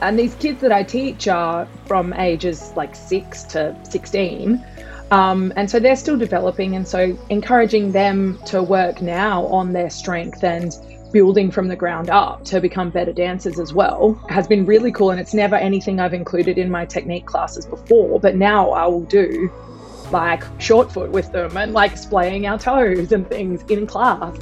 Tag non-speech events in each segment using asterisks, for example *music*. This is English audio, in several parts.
and these kids that I teach are from ages like six to 16. Um, and so they're still developing. And so encouraging them to work now on their strength and building from the ground up to become better dancers as well has been really cool. And it's never anything I've included in my technique classes before, but now I will do like short foot with them and like splaying our toes and things in class.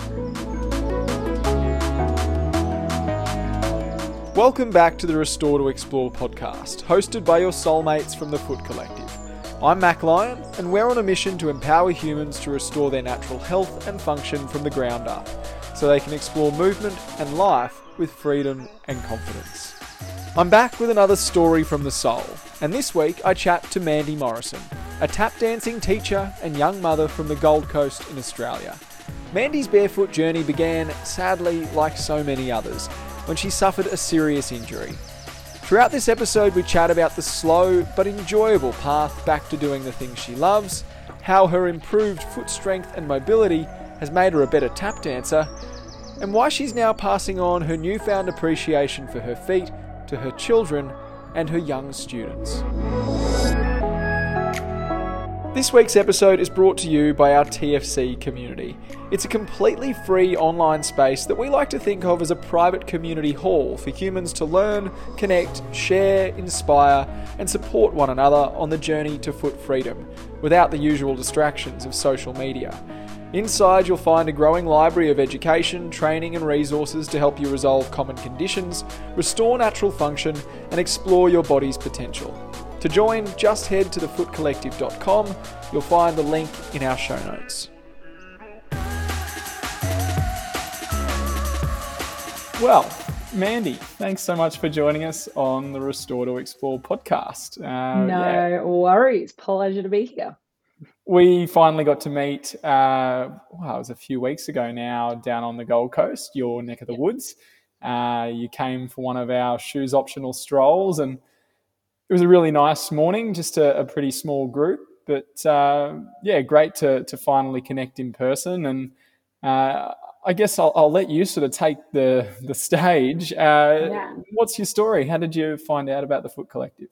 Welcome back to the Restore to Explore podcast, hosted by your soulmates from the Foot Collective. I'm Mac Lyon, and we're on a mission to empower humans to restore their natural health and function from the ground up, so they can explore movement and life with freedom and confidence. I'm back with another story from the sole, and this week I chat to Mandy Morrison, a tap dancing teacher and young mother from the Gold Coast in Australia. Mandy's barefoot journey began, sadly, like so many others, when she suffered a serious injury Throughout this episode, we chat about the slow but enjoyable path back to doing the things she loves, how her improved foot strength and mobility has made her a better tap dancer, and why she's now passing on her newfound appreciation for her feet to her children and her young students. This week's episode is brought to you by our TFC community. It's a completely free online space that we like to think of as a private community hall for humans to learn, connect, share, inspire, and support one another on the journey to foot freedom without the usual distractions of social media. Inside, you'll find a growing library of education, training, and resources to help you resolve common conditions, restore natural function, and explore your body's potential. To join, just head to thefootcollective.com. You'll find the link in our show notes. Well, Mandy, thanks so much for joining us on the Restore to Explore podcast. Uh, no yeah. worries. Pleasure to be here. We finally got to meet, uh, well, it was a few weeks ago now, down on the Gold Coast, your neck of the woods. Uh, you came for one of our shoes optional strolls and it was a really nice morning, just a, a pretty small group, but uh, yeah, great to to finally connect in person. And uh, I guess I'll, I'll, let you sort of take the the stage. Uh, yeah. What's your story? How did you find out about the Foot Collective?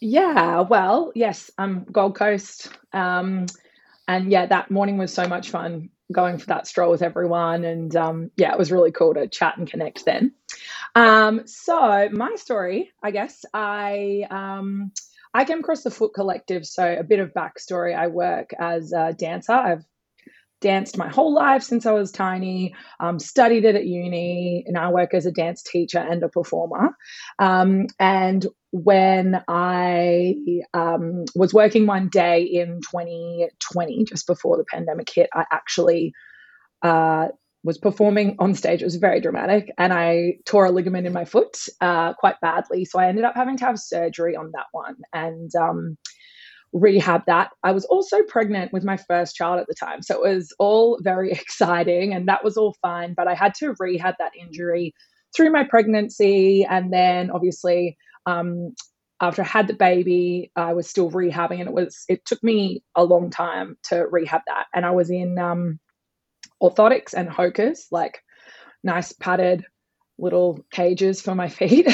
Yeah, well, yes, I'm Gold Coast, um, and yeah, that morning was so much fun going for that stroll with everyone. And um, yeah, it was really cool to chat and connect then. Um, so my story, I guess, I um, I came across the Foot Collective. So a bit of backstory: I work as a dancer. I've danced my whole life since I was tiny, um, studied it at uni, and I work as a dance teacher and a performer. Um, and when I um, was working one day in 2020, just before the pandemic hit, I actually uh, was performing on stage. It was very dramatic, and I tore a ligament in my foot uh, quite badly. So I ended up having to have surgery on that one. And um, rehab that. I was also pregnant with my first child at the time. So it was all very *laughs* exciting and that was all fine. But I had to rehab that injury through my pregnancy. And then obviously, um, after I had the baby, I was still rehabbing and it was, it took me a long time to rehab that. And I was in um, orthotics and Hokas, like nice padded little cages for my *laughs* feet,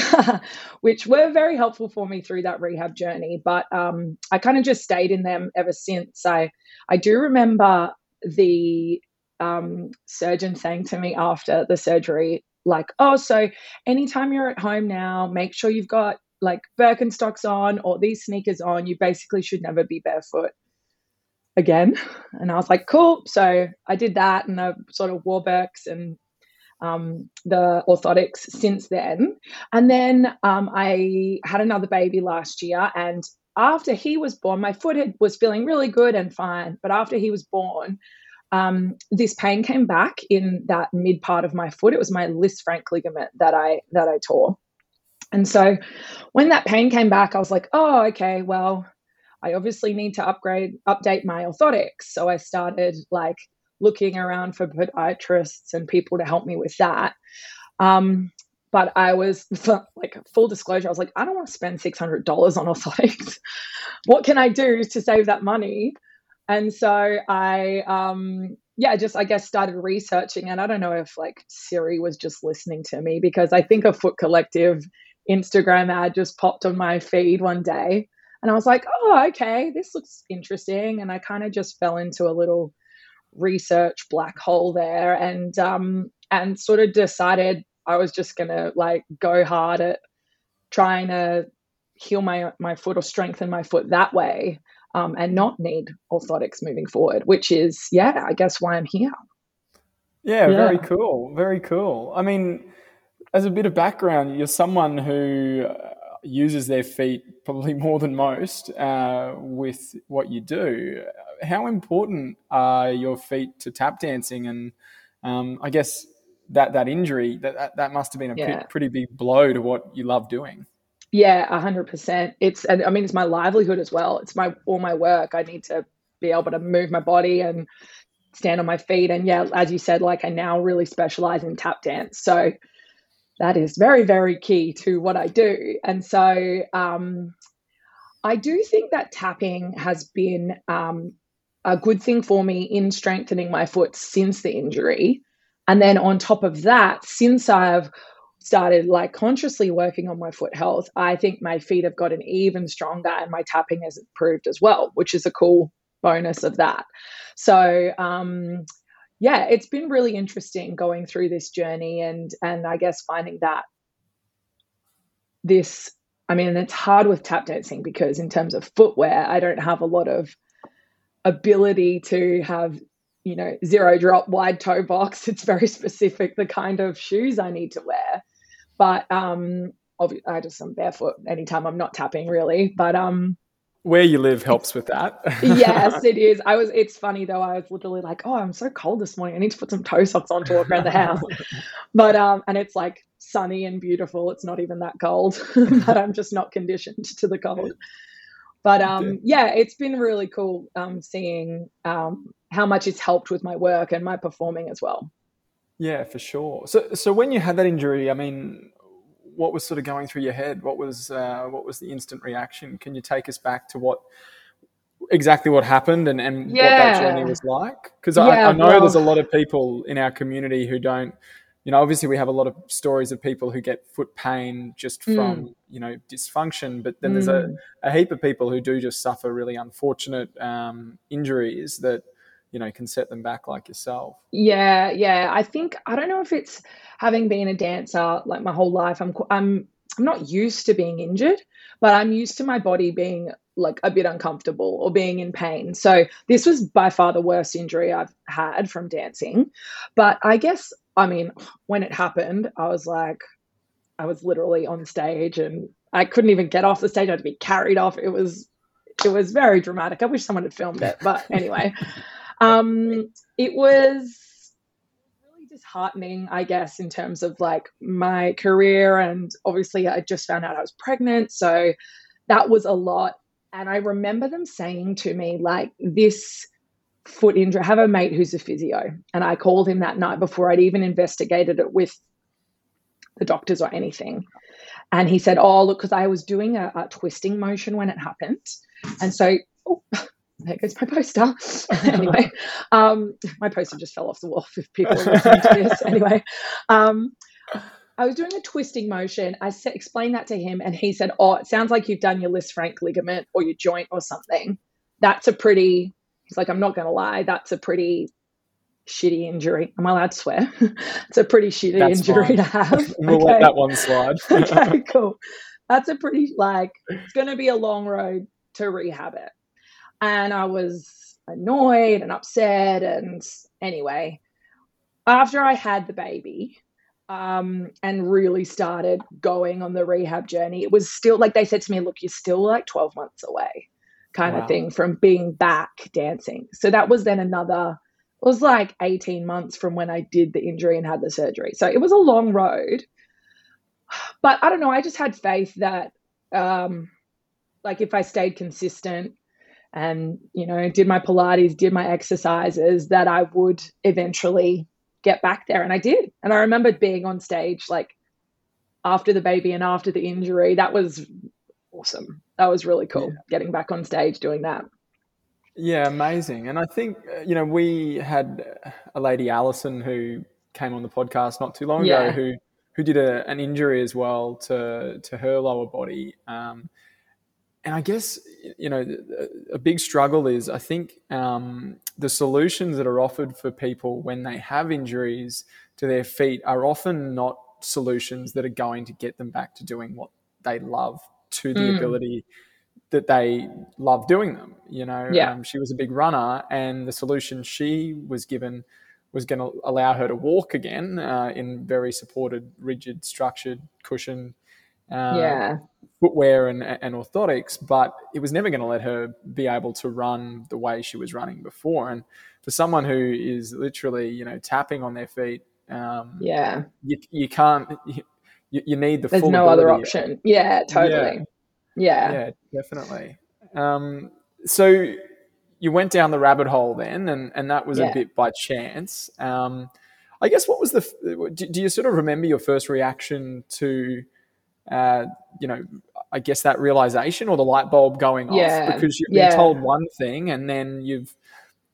which were very helpful for me through that rehab journey. But um, I kind of just stayed in them ever since. I I do remember the um, surgeon saying to me after the surgery, like, "Oh, so anytime you're at home now, make sure you've got like Birkenstocks on or these sneakers on. You basically should never be barefoot." Again and i was like cool so i did that and i sort of wore birks and um, the orthotics since then. And then um, I had another baby last year, and after he was born, my foot had, was feeling really good and fine. But after he was born, um, this pain came back in that mid part of my foot. It was my Lisfranc ligament that I that I tore. And so when that pain came back, I was like, oh, okay, well, I obviously need to upgrade, update my orthotics. So I started like looking around for podiatrists and people to help me with that. Um, but I was *laughs* like full disclosure, I was like, I don't want to spend six hundred dollars on orthotics. *laughs* what can I do to save that money? And so I, um, yeah, just I guess started researching, and I don't know if like Siri was just listening to me because I think a Foot Collective Instagram ad just popped on my feed one day. And I was like, oh, okay, this looks interesting. And I kind of just fell into a little research black hole there and um and sort of decided I was just gonna like go hard at trying to heal my my foot or strengthen my foot that way um, and not need orthotics moving forward, which is yeah, I guess why I'm here. Yeah, yeah, very cool. Very cool. I mean, as a bit of background, you're someone who uh, uses their feet probably more than most uh, with what you do. How important are your feet to tap dancing? And um, I guess that that injury that that, must have been a yeah. pretty big blow to what you love doing. Yeah, a hundred percent. It's and I mean it's my livelihood as well. It's my all my work. I need to be able to move my body and stand on my feet. And yeah, as you said, like I now really specialize in tap dance. So that is very, very key to what I do. And so um, I do think that tapping has been um, a good thing for me in strengthening my foot since the injury. And then on top of that, since I've started like consciously working on my foot health, I think my feet have gotten even stronger and my tapping has improved as well, which is a cool bonus of that. So, um, yeah, it's been really interesting going through this journey and and I guess finding that this I mean, it's hard with tap dancing because in terms of footwear, I don't have a lot of ability to have, you know, zero drop wide toe box. *laughs* It's very specific the kind of shoes I need to wear. But um I just am barefoot anytime I'm not tapping really. But um where you live helps with that. *laughs* yes, it is. I was. It's funny though. I was literally like, "Oh, I'm so cold this morning. I need to put some toe socks on to walk around the house." *laughs* but um, and it's like sunny and beautiful. It's not even that cold, *laughs* but I'm just not conditioned to the cold. But um, yeah, it's been really cool um, seeing um, how much it's helped with my work and my performing as well. Yeah, for sure. So, so when you had that injury, I mean, what was sort of going through your head? What was uh, what was the instant reaction? Can you take us back to what exactly what happened and, and yeah. what that journey was like? Because yeah, I, I, know well, there's a lot of people in our community who don't. You know, obviously we have a lot of stories of people who get foot pain just from mm. you know dysfunction, but then mm. there's a, hmm. a heap of people who do just suffer really unfortunate um, injuries that you know can set them back like yourself. Yeah yeah. I think i don't know if it's having been a dancer like my whole life i'm i'm i'm not used to being injured but i'm used to my body being like a bit uncomfortable or being in pain. So this was by far the worst injury i've had from dancing. But i guess i mean when it happened i was like i was literally on stage and i couldn't even get off the stage. I had to be carried off. It was it was very dramatic. I wish someone had filmed it but anyway *laughs* um, it was really disheartening, I guess, in terms of like my career. And obviously, I just found out I was pregnant. So that was a lot. And I remember them saying to me, like, this foot injury, I have a mate who's a physio. And I called him that night before I'd even investigated it with the doctors or anything. And he said, Oh, look, because I was doing a, a, twisting motion when it happened. And so, oh, there goes my poster. *laughs* anyway, um, my poster just fell off the wall if people are listening to this. Anyway, um, I was doing a twisting motion. I said, explained that to him, and he said, "Oh, it sounds like you've done your Lisfranc ligament or your joint or something. That's a pretty." He's like, "I'm not going to lie. That's a pretty shitty injury. Am I allowed to swear? *laughs* it's a pretty shitty That's injury fine. to have. *laughs* we'll okay. let that one slide. okay, cool. That's a pretty like. It's going to be a long road to rehab it." And I was annoyed and upset. And anyway, after I had the baby um, and really started going on the rehab journey, it was still like they said to me, look, you're still like 12 months away, kind wow. of thing, from being back dancing. So that was then another. It was like 18 months from when I did the injury and had the surgery. So it was a long road. But I don't know, I just had faith that um like if I stayed consistent and you know did my pilates did my exercises that i would eventually get back there and i did and i remember being on stage like after the baby and after the injury that was awesome that was really cool yeah. getting back on stage doing that yeah amazing and i think uh, you know we had a lady allison who came on the podcast not too long yeah. ago who who did a, an injury as well to to her lower body. Um, and I guess you know a big struggle is I think um, the solutions that are offered for people when they have injuries to their feet are often not solutions that are going to get them back to doing what they love to the mm. ability that they love doing them. You know, yeah. Um, she was a big runner, and the solution she was given was going to allow her to walk again uh, in very supported, rigid, structured, cushion uh, yeah. footwear and, and orthotics, but it was never going to let her be able to run the way she was running before. And for someone who is literally, you know, tapping on their feet, um, yeah, you, you can't. You, you need the. There's no other option. Yeah, totally. Yeah, yeah, yeah definitely. Um, so you went down the rabbit hole then, and and that was yeah. a bit by chance. Um, I guess what was the? Do, do you sort of remember your first reaction to? Uh, you know, I guess that realization or the light bulb going yeah. off because you've been told one thing and then you've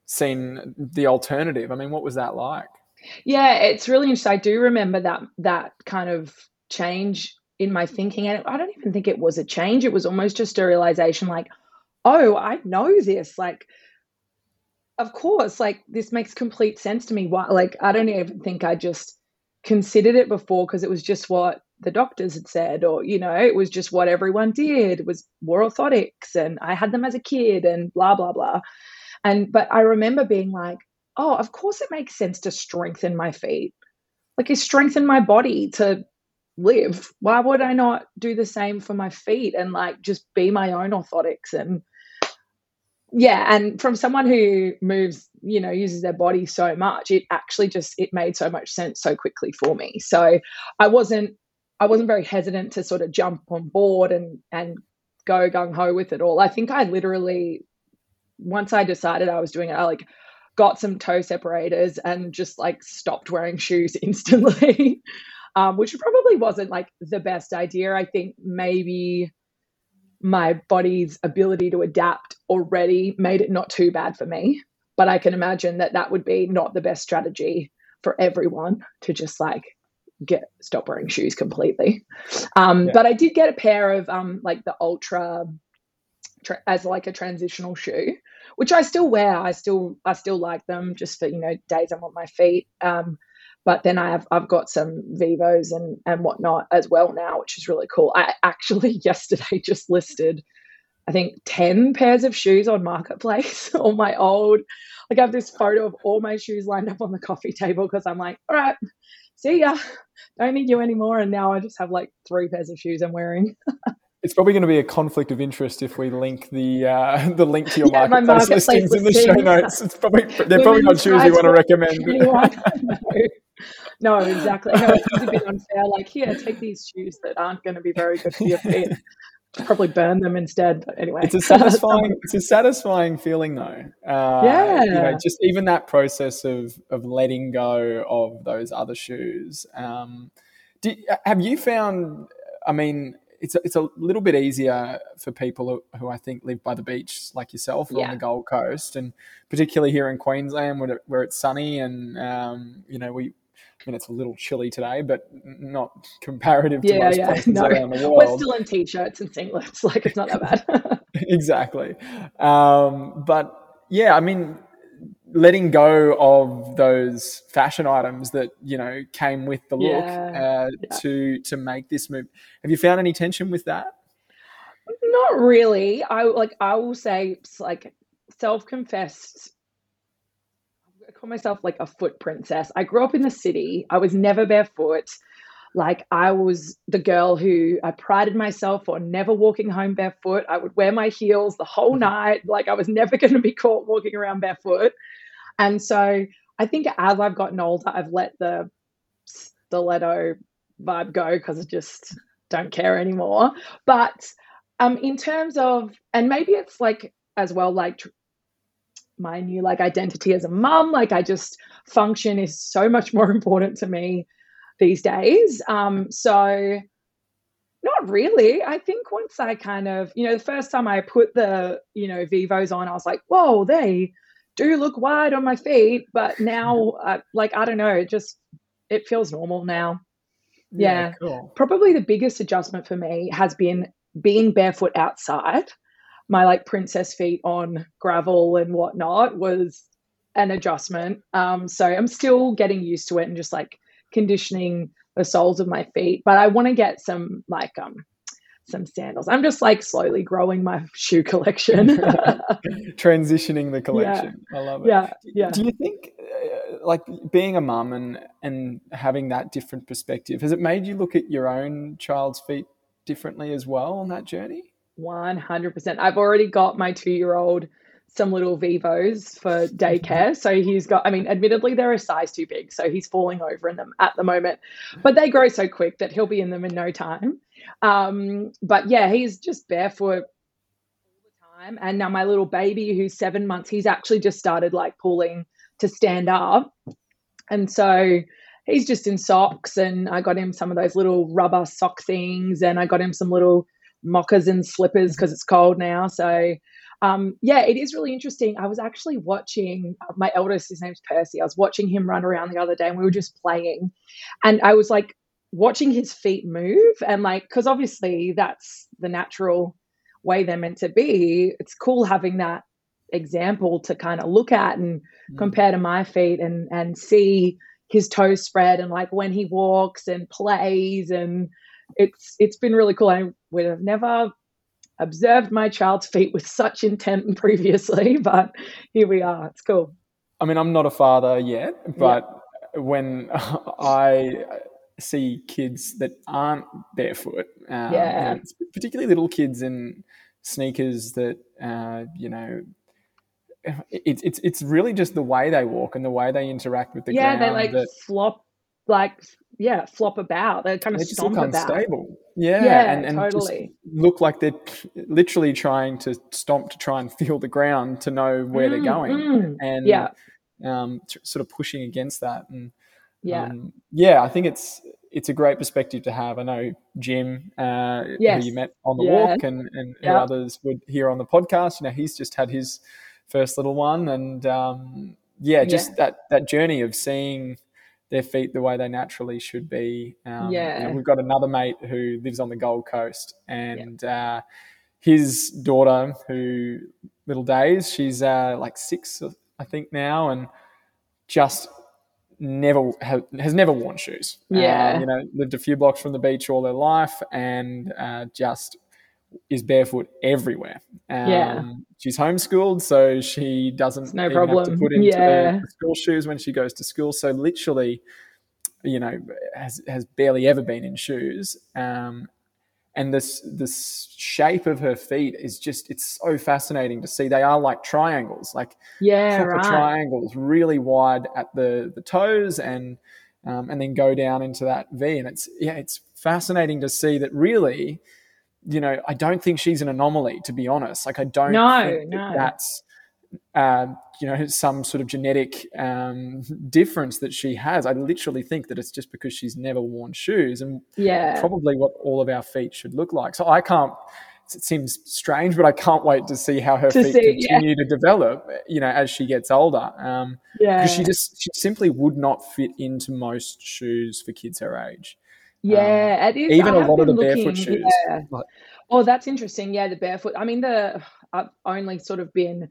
seen the alternative. I mean, what was that like? Yeah, it's really interesting. I do remember that that kind of change in my thinking, and I don't even think it was a change. It was almost just a realization, like, oh, I know this. Like, of course, like this makes complete sense to me. Why? Like, I don't even think I just considered it before because it was just what the doctors had said, or, you know, it was just what everyone did was wore orthotics and I had them as a kid and blah, blah, blah. And, but I remember being like, oh, of course it makes sense to strengthen my feet. Like, it strengthened my body to live. Why would I not do the same for my feet and like just be my own orthotics and, yeah and from someone who moves you know uses their body so much it actually just it made so much sense so quickly for me so i wasn't I wasn't very hesitant to sort of jump on board and and go gung ho with it all. I think I literally once I decided I was doing it, I like got some toe separators and just like stopped wearing shoes *laughs* instantly. um, which probably wasn't like the best idea. I think maybe my body's ability to adapt already made it not too bad for me. But I can imagine that that would be not the best strategy for everyone to just like get stop wearing shoes completely. Um, yeah. But I did get a pair of um, like the Altra tra- as like a transitional shoe, which I still wear. I still I still like them just for you know days I'm on my feet. Um, but then I have I've got some Vivos and and whatnot as well now, which is really cool. I actually *laughs* yesterday just listed. I think 10 pairs of shoes on Marketplace, *laughs* all my old. Like I have this photo of all my shoes lined up on the coffee table because I'm like, all right, see ya. *laughs* Don't need you anymore. And now I just have like three pairs of shoes I'm wearing. *laughs* it's probably going to be a conflict of interest if we link the uh, *laughs* the link to your yeah, marketplace, marketplace listings in the show notes. It's probably they're probably not shoes you want to recommend. no. no, exactly. No, it's a bit unfair. Like, here, take these shoes that aren't going to be very good for your feet probably burn them instead. But anyway, it's a *laughs* satisfying, it's a satisfying feeling though. Uh, yeah, you know, just even that process of of letting go of those other shoes. Um, do, have you found? I mean, it's a, it's a little bit easier for people who, who I think live by the beach, like yourself, yeah. on the Gold Coast, and particularly here in Queensland, where, where it's sunny, and um, you know we I mean, it's a little chilly today, but not comparative to yeah, most yeah. places no. around the world. We're still in t-shirts and singlets, *laughs* like it's not that bad. *laughs* *laughs* exactly, um, but yeah, I mean, letting go of those fashion items that you know came with the look yeah, uh, yeah. to to make this move. Have you found any tension with that? Not really. I like I will say like self-confessed call myself like a foot princess. I grew up in the city. I was never barefoot. Like I was the girl who I prided myself on never walking home barefoot. I would wear my heels the whole mm-hmm. night. Like I was never *laughs* going to be caught walking around barefoot. And so I think as I've gotten older, I've let the stiletto vibe go because I just don't care anymore. But um, in terms of, and maybe it's like as well, like my new like identity as a mum like i just function is so much more *laughs* important to me these days um so not really i think once i kind of you know the first time i put the you know vivos on i was like whoa they do look wide on my feet but *laughs* now uh, like i don't know it just it feels normal now Yeah. cool. Probably the biggest adjustment for me has been being barefoot outside. My like princess feet on gravel and whatnot was an adjustment. Um, so I'm still getting used to it and just like conditioning the soles of my feet. But I want to get some like um some sandals. I'm just like slowly growing my *laughs* shoe collection. *laughs* *laughs* Transitioning the collection. I love it. yeah, yeah. Do you think, uh, like, being a mum and and having that different perspective, has it made you look at your own child's feet differently as well on that journey? 100%. I've already got my two year old some little Vivos for daycare. So he's got, I mean, admittedly, they're a size too big. So he's falling over in them at the moment, but they grow so quick that he'll be in them in no time. Um, but yeah, he's just barefoot all the time. And now my little baby, who's seven months, he's actually just started like pulling to stand up. And so he's just in socks. And I got him some of those little rubber sock things. And I got him some little moccas and slippers because it's cold now. So um, yeah, it is really interesting. I was actually watching uh, my eldest, his name's Percy. I was watching him run around the other day and we were just playing. And I was like watching his feet move and like, because obviously that's the natural way they're meant to be. It's cool having that example to kind of look at and mm. compare to my feet and and see his toes spread and like when he walks and plays and it's it's been really cool. I would have never observed my child's feet with such intent *laughs* previously, but here we are. It's cool. I mean, I'm not a father yet, but yeah. when *laughs* I see kids that aren't barefoot, um, yeah. particularly little kids in sneakers that, uh, you know, it's it's it's really just the way they walk and the way they interact with the yeah, ground. Yeah, they like that, flop like yeah, flop about. They're kind of they stomp about. unstable. Yeah, yeah and, and totally. look like they're literally trying to stomp to try and feel the ground to know where mm, they're going, mm. and yeah, um, sort of pushing against that. And yeah, um, yeah, I think it's it's a great perspective to have. I know Jim, uh, yes. who you met on the yeah. walk, and and yeah. others would hear on the podcast. You know, he's just had his first little one, and um, yeah, just that that journey of seeing their feet the way they naturally should be. Um, you know, Yeah. we've got another mate who lives on the Gold Coast, and uh, his daughter, who little days, she's uh, like six, I think now, and just never ha- has never worn shoes. Uh, Yeah. you know, lived a few blocks from the beach all her life, and uh, just is barefoot everywhere. Um, Yeah. She's homeschooled, so she doesn't It's no even have to put into Yeah. the school shoes when she goes to school. So literally, you know, has has barely ever been in shoes. Um, and this this shape of her feet is just it's so fascinating to see. They are like triangles, like Yeah, proper right. triangles, really wide at the the toes and um, and then go down into that V. And it's yeah, it's fascinating to see that really, you know, I don't think she's an anomaly to be honest. Like I don't No, that no. that's uh, you know some sort of genetic um, difference that she has. I literally think that it's just because she's never worn shoes and Yeah. probably what all of our feet should look like. So I can't. It seems strange, but I can't wait to see how her To feet see, yeah. continue to develop. You know, as she gets older, um, Yeah. because she just she simply would not fit into most shoes for kids her age. Yeah, it is. Um, Even I a lot of the been barefoot shoes. Yeah. Like- Oh, that's interesting. Yeah, the barefoot. I mean, the I've only sort of been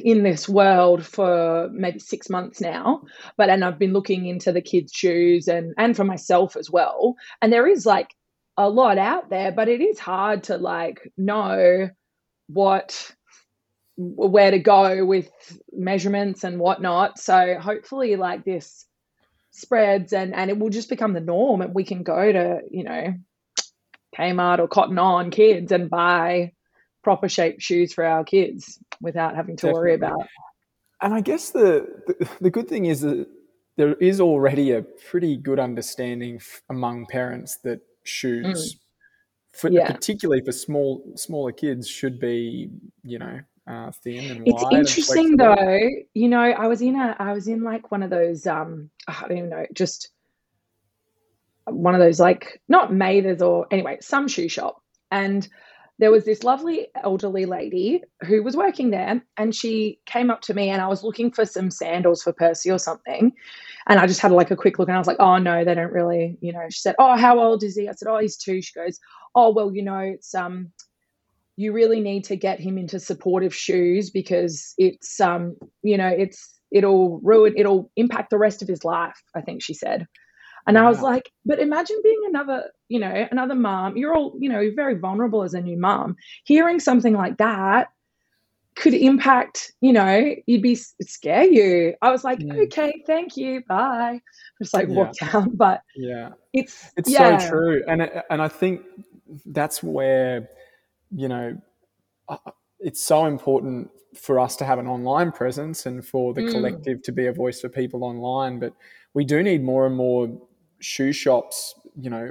in this world for maybe six months now, but and I've been looking into the kids' shoes and and for myself as well. And there is like a lot out there, but it is hard to like know what where to go with measurements and whatnot. So hopefully, like this spreads and and it will just become the norm, and we can go to you know Kmart or Cotton On Kids and buy proper shaped shoes for our kids without having to worry Definitely. about. And I guess the, the the good thing is that there is already a pretty good understanding f- among parents that shoes, for, Mm. Yeah. particularly for small smaller kids, should be you know uh, thin and It's wide. interesting though, you know, I was in a I was in like one of those um I don't even know, just one of those like not Mathers or anyway, some shoe shop. And there was this lovely elderly lady who was working there and she came up to me and I was looking for some sandals for Percy or something. And I just had like a quick look and I was like, oh no, they don't really, you know. She said, Oh, how old is he? I said, Oh, he's two. She goes, Oh, well, you know, it's um you really need to get him into supportive shoes because it's um, you know, it's it'll ruin it'll impact the rest of his life, I think she said. And wow. I was like, but imagine being another, you know, another mom. You're all, you know, very vulnerable as a new mom. Hearing something like that could impact, you know, you'd be scare you. I was like, okay, thank you, bye. Just like yeah. walked *laughs* out. But yeah, it's it's yeah. so true, and and I think that's where, you know, it's so important for us to have an online presence and for the mm. collective to be a voice for people online. But we do need more and more shoe shops, you know,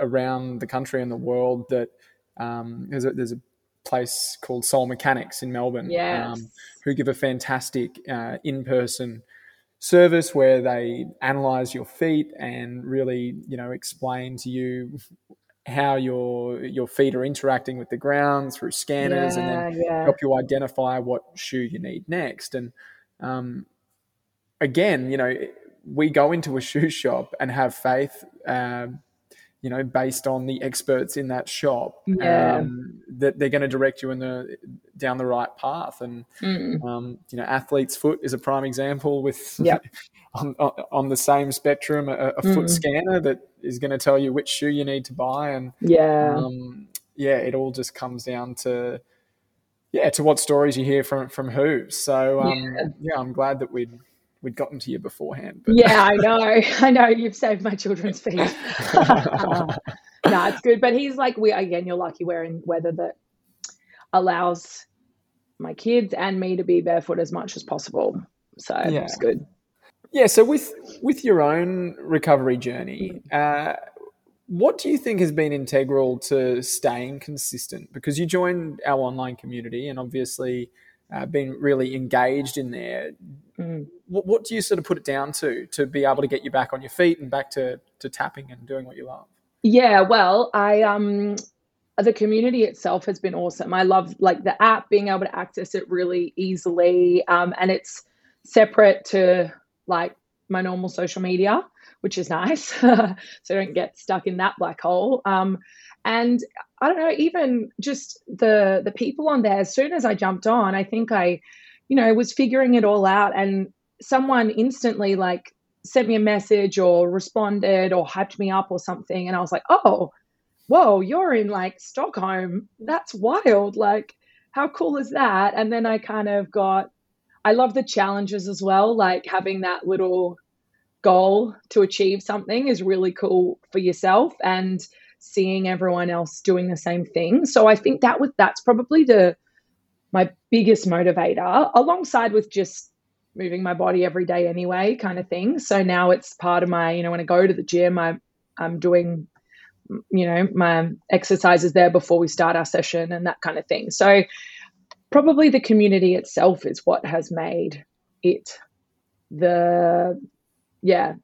around the country and the world that um, there's, a, there's a place called Soul Mechanics in Melbourne yes. um, who give a fantastic uh, in-person service where they analyze your feet and really, you know, explain to you how your your feet are interacting with the ground through scanners, yeah, and then yeah. help you identify what shoe you need next. And um, again, you know, we go into a shoe shop and have faith, um, you know, based on the experts in that shop, yeah. um, that they're going to direct you in the down the right path. And mm. um, you know, athlete's foot is a prime example with yep. *laughs* on, on the same spectrum, a, a foot mm. scanner that is going to tell you which shoe you need to buy. And yeah, um, yeah, it all just comes down to yeah to what stories you hear from from who. So um, yeah. yeah, I'm glad that we'd we'd gotten to you beforehand. But. Yeah, I know. *laughs* I know. You've saved my children's feet. uh, *laughs* *laughs* no, it's good. But he's like, we again, you're lucky we're in weather that allows my kids and me to be barefoot as much as possible. So yeah. it's good. Yeah. So with with your own recovery journey, uh, what do you think has been integral to staying consistent? Because you joined our online community, and obviously uh, been really engaged in there. Mm. What, what, do you sort of put it down to to be able to get you back on your feet and back to, to tapping and doing what you love? Yeah, well, I um the community itself has been awesome. I love like the app being able to access it really easily, um, and it's separate to like my normal social media, which is *laughs* nice, *laughs* so I don't get stuck in that black hole. Um, and I don't know, even just the the people on there. As soon as I jumped on, I think I, you know, was figuring it all out, and someone instantly like sent me a message or responded or hyped me up or something, and I was like, oh, whoa, you're in like Stockholm. That's wild. Like, how cool is that? And then I kind of got. I love the challenges as well, like having that little goal to achieve something is really cool for yourself and seeing everyone else doing the same thing. So I think that was that's probably the my biggest motivator alongside with just moving my body every day anyway kind of thing. So now it's part of my, you know, when I go to the gym, I I'm doing you know, my exercises there before we start our session and that kind of thing. So probably the community itself is what has made it the yeah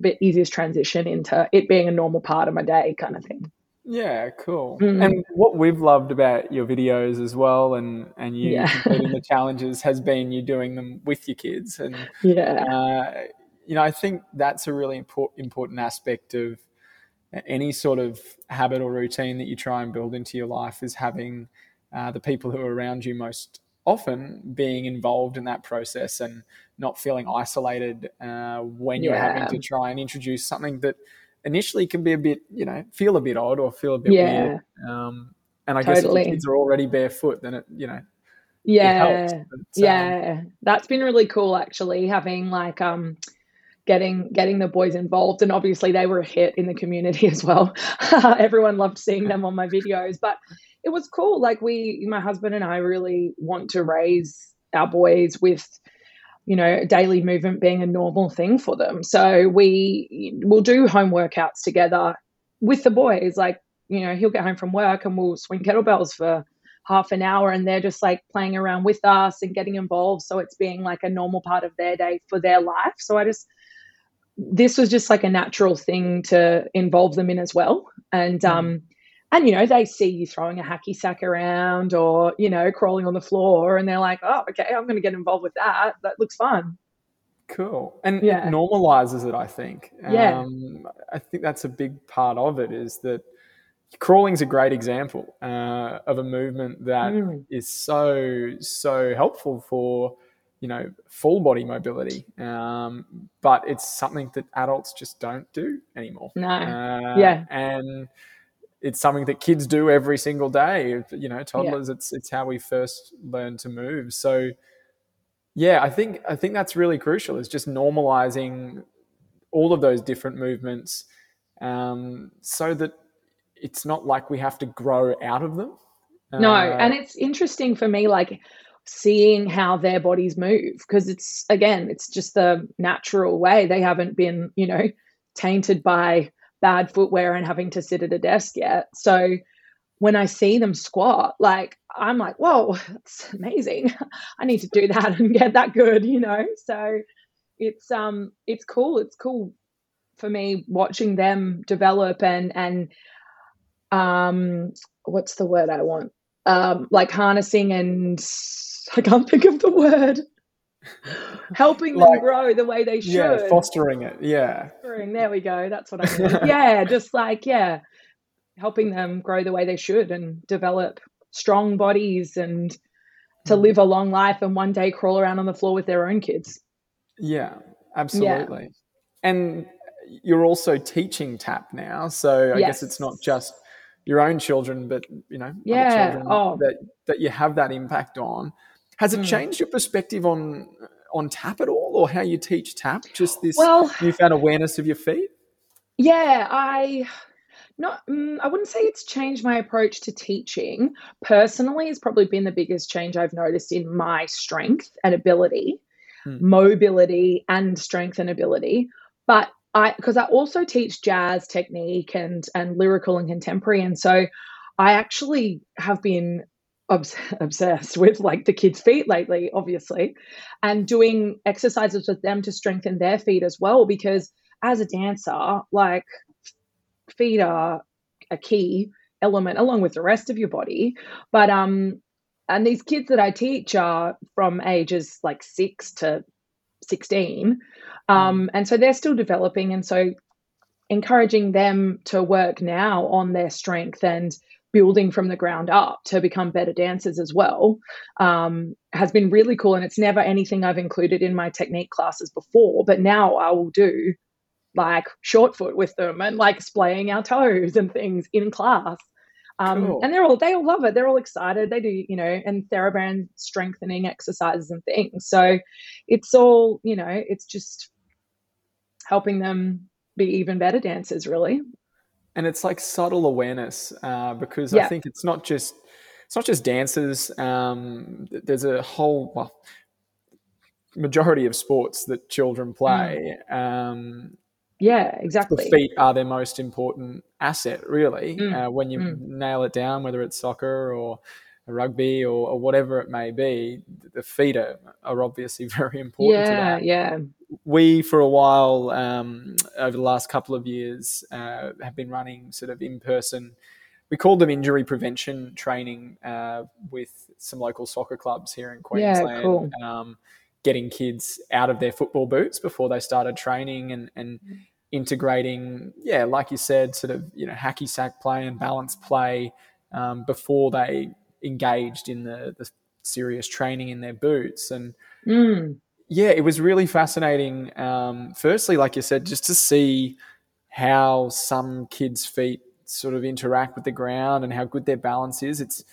bit easiest transition into it being a normal part of my day kind of thing. Yeah, cool. Mm. And what we've loved about your videos as well, and and you yeah. completing the challenges, has been you doing them with your kids, and yeah, uh, you know, I think that's a really important important aspect of any sort of habit or routine that you try and build into your life is having uh, the people who are around you most often being involved in that process and not feeling isolated uh, when you're yeah. having to try and introduce something that initially can be a bit, you know, feel a bit odd or feel a bit yeah. weird. Um, and I totally. guess if the kids are already barefoot, then it, you know, yeah, but, um, yeah, that's been really cool actually having like um getting getting the boys involved and obviously they were a hit in the community *laughs* as well *laughs* everyone loved seeing them on my videos but it was cool like we my husband and i really want to raise our boys with you know, daily movement being a normal thing for them. So we will do home workouts together with the boys. Like, you know, he'll get home from work and we'll swing kettlebells for half an hour and they're just like playing around with us and getting involved. So it's being like a normal part of their day for their life. So I just, this was just like a natural thing to involve them in as well. And, mm. um, and you know they see you throwing a hacky sack around or you know crawling on the floor and they're like oh okay i'm going to get involved with that. That looks fun. Cool. And yeah. it normalizes it i think. Yeah. Um, i think that's a big part of it is that crawling's a great example uh, of a movement that mm. is so so helpful for you know full body mobility um, but it's something that adults just don't do anymore. No. Uh, yeah. and it's something that kids do every single day. You know, toddlers, yeah. it's it's how we first learn to move. So, yeah, I think I think that's really crucial. Is just normalizing all of those different movements, um, so that it's not like we have to grow out of them. No, uh, and it's interesting for me, like seeing how their bodies move because it's again, it's just the natural way. They haven't been, you know, tainted by bad footwear and having to sit at a desk yet. So when I see them squat, like I'm like, whoa, that's amazing. *laughs* I need to do that and get that good, you know? So it's um it's cool. It's cool for me watching them develop and and um what's the word I want? Um like harnessing and I can't think of the word helping them grow the way they should. Yeah, fostering it. Yeah. Fostering, there we go. That's what I mean. yeah, just like, yeah, helping them grow the way they should and develop strong bodies and to mm. live a long life and one day crawl around on the floor with their own kids. Yeah, absolutely. Yeah. And you're also teaching tap now. So I yes. guess it's not just your own children, but you know, yeah. oh. that, that you have that impact on. Has it mm. changed your perspective on on tap at all, or how you teach tap? Just this well, newfound awareness of your feet. Yeah, I not mm, I wouldn't say it's changed my approach to teaching. Personally, it's probably been the biggest change I've noticed in my strength and ability, hmm. mobility and strength and ability. But I because I also teach jazz technique and and lyrical and contemporary, and so I actually have been obs- *laughs* obsessed with like the kids' feet lately, obviously, and doing exercises with them to strengthen their feet as well. Because as a dancer, like feet are a key element along with the rest of your body. But um, and these kids that I teach are from ages like six to 16. Um, mm. and so they're still developing. And so encouraging them to work now on their strength and building from the ground up to become better dancers as well um, has been really cool. And it's never anything I've included in my technique classes before, but now I will do like short foot with them and like splaying our toes and things in class. Um, cool. And they're all they all love it. They're all excited. They do, you know, and TheraBand strengthening exercises and things. So it's all, you know, it's just helping them be even better dancers, really and it's like subtle awareness uh, because yeah. I think it's not just it's not just dancers. Um, there's a whole well, majority of sports that children play. Mm. Um, yeah, exactly. The feet are their most important asset, really. Mm. Uh, when you mm. nail it down, whether it's soccer or rugby or, or, whatever it may be, the feet are, are obviously *laughs* very important. Yeah, yeah. We, for a while, um, over the last couple of years, uh, have been running sort of in person. We called them injury prevention training uh, with some local soccer clubs here in Queensland. Yeah, cool. Um, getting kids out of their football boots before they started training and, and integrating, yeah, like you said, sort of you know hacky sack play and balance play um, before they engaged in the, the serious training in their boots. And mm. Yeah, it was really fascinating. Um, firstly, like you said, just to see how some kids' feet sort of interact with the ground and how good their balance is. It's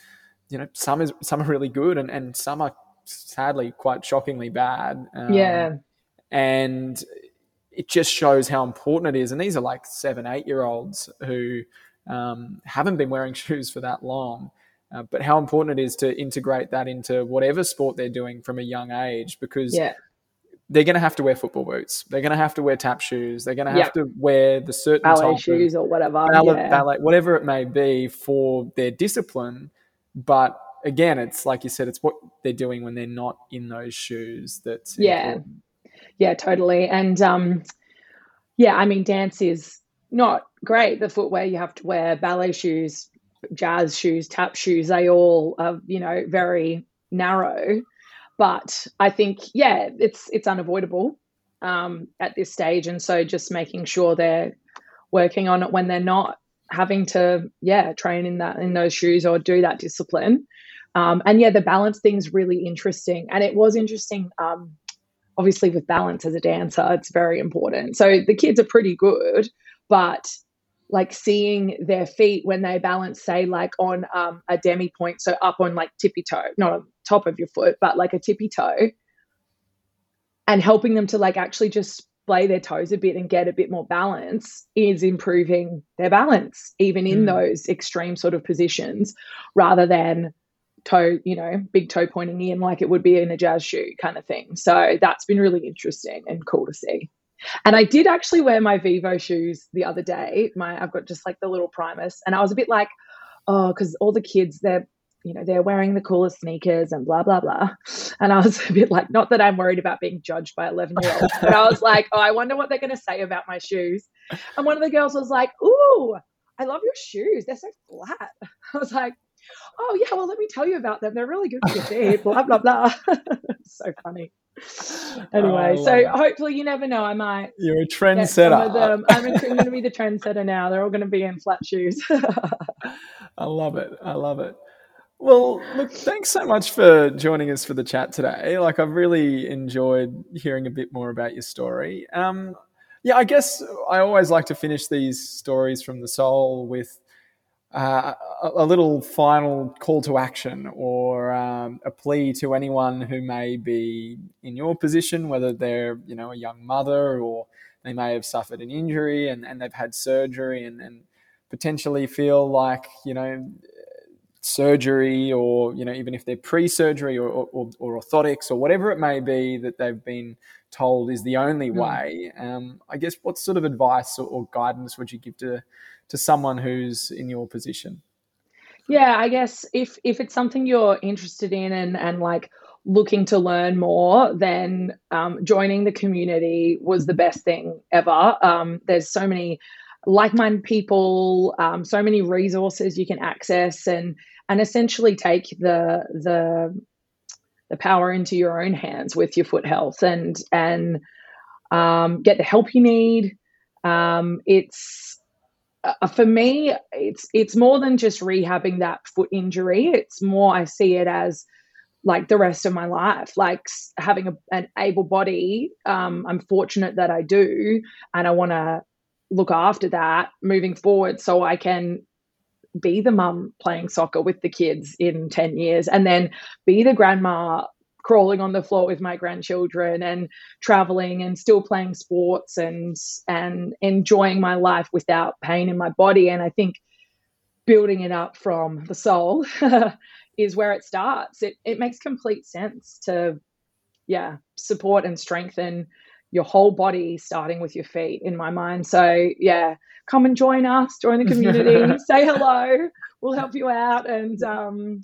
you know some is some are really good and, and some are sadly quite shockingly bad. Um, yeah, and it just shows how important it is. And these are like seven, eight year olds who um, haven't been wearing *laughs* shoes for that long. Uh, but how important it is to integrate that into whatever sport they're doing from a young age because yeah. they're going to have to wear football boots. They're going to have to wear tap shoes. They're going to have yep. to wear the certain ballet shoes or whatever, ballet, yeah. ballet, whatever it may be for their discipline. But again, it's like you said, it's what they're doing when they're not in those shoes. That's yeah, important. yeah, totally. And um, yeah, I mean, dance is not great. The footwear you have to wear, ballet shoes jazz shoes, tap shoes, they all are, you know, very narrow. But I think, yeah, it's it's unavoidable um, at this stage, and so just making sure they're working on it when they're not having to, yeah, train in that in those shoes or do that discipline. Um, and yeah, the balance thing's really interesting, and it was interesting. Um, obviously, with balance as a dancer, it's very important. So the kids are pretty good, but like seeing their feet when they balance, say, like on um, a demi pointe, so up on like tippy toe, not on top of your foot, but like a tippy toe, and helping them to like actually just splay their toes a bit and get a bit more balance is improving their balance, even in mm. those extreme sort of positions, rather than toe, you know, big toe pointing in like it would be in a jazz shoe kind of thing. So that's been really interesting and cool to see. And I did actually wear my Vivo shoes the other day. My I've got just like the little Primus, and I was a bit like, oh, because all the kids they're you know they're wearing the coolest sneakers and blah blah blah. And I was *laughs* a bit like, not that I'm worried about being judged by 11 year olds, but I was *laughs* like, oh, I wonder what they're going to say about my shoes. And one of the girls was like, ooh, I love your shoes. They're so flat. I was like, oh yeah, well let me tell you about them. They're really good for your feet. blah blah blah. *laughs* so funny. *laughs* Anyway, so it. hopefully you never know. I might. You're a trendsetter. *laughs* I'm, I'm going to be the trendsetter now. They're all going to be in flat shoes. *laughs* I love it. I love it. Well, look, thanks so much for joining us for the chat today. Like, I've really enjoyed hearing a bit more about your story. Um, yeah, I guess I always like to finish these stories from the sole with uh, a, little final call to action or um, a plea to anyone who may be in your position, whether they're you know a young mother or they may have suffered an injury and, and they've had surgery and, and potentially feel like you know surgery or you know even if they're pre-surgery or, or, or, orthotics or whatever it may be that they've been told is the only hmm. way um, i guess what sort of advice or, or guidance would you give to to someone who's in your position? Yeah, I guess if if it's something you're interested in and and like looking to learn more, then um, joining the community was the best thing ever. Um, there's so many like-minded people, um, so many resources you can access, and and essentially take the the the power into your own hands with your foot health and and um, get the help you need. Um, it's uh, for me, it's it's more than just rehabbing that foot injury. It's more I see it as like the rest of my life, like having a, an able body. Um, I'm fortunate that I do, and I want to look after that moving forward, so I can be the mum playing soccer with the kids in 10 years and then be the grandma crawling on the floor with my grandchildren and traveling and still playing sports and and enjoying my life without pain in my body. And i think building it up from the sole *laughs* is where it starts. It it makes complete sense to yeah support and strengthen your whole body starting with your feet in my mind. So yeah come and join us join the community *laughs* say hello we'll help you out. And um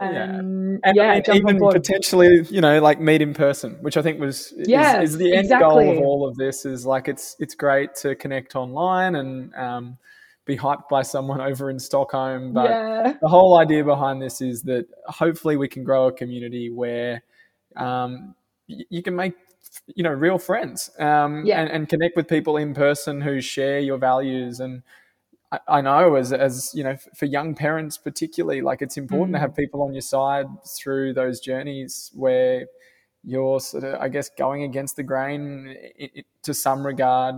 um, and yeah, even potentially, you know, like meet in person, which I think was yes, is, is the end exactly. goal of all of this. Is like it's it's great to connect online and um, be hyped by someone *laughs* over in Stockholm, but yeah. the whole idea behind this is that hopefully we can grow a community where um, y- you can make you know real friends um, yeah. and, and connect with people in person who share your values and I know as as you know for young parents particularly like it's important mm. to have people on your side through those journeys where you're sort of I guess going against the grain to some regard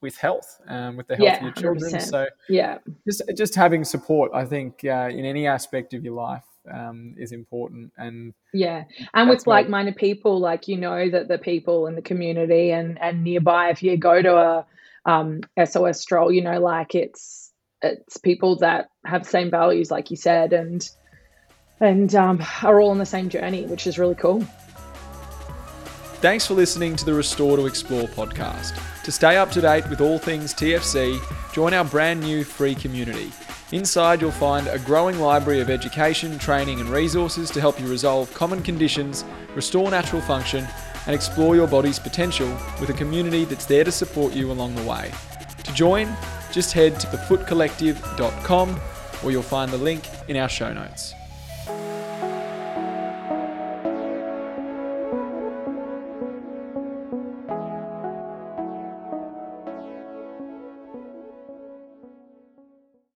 with health um, with the health yeah, of your children 100%. so yeah just just having support I think uh, in any aspect of your life um, is important and yeah and with like-minded people like you know that the people in the community and and nearby if you go to a um, SOS stroll. You know, like it's it's people that have same values, like you said, and and um, are all on the same journey, which is really cool. Thanks for listening to the Restore to Explore podcast. To stay up to date with all things TFC, join our brand new free community. Inside, you'll find a growing library of education, training, and resources to help you resolve common conditions, restore natural function, and explore your body's potential with a community that's there to support you along the way. To join, just head to thefootcollective.com or you'll find the link in our show notes.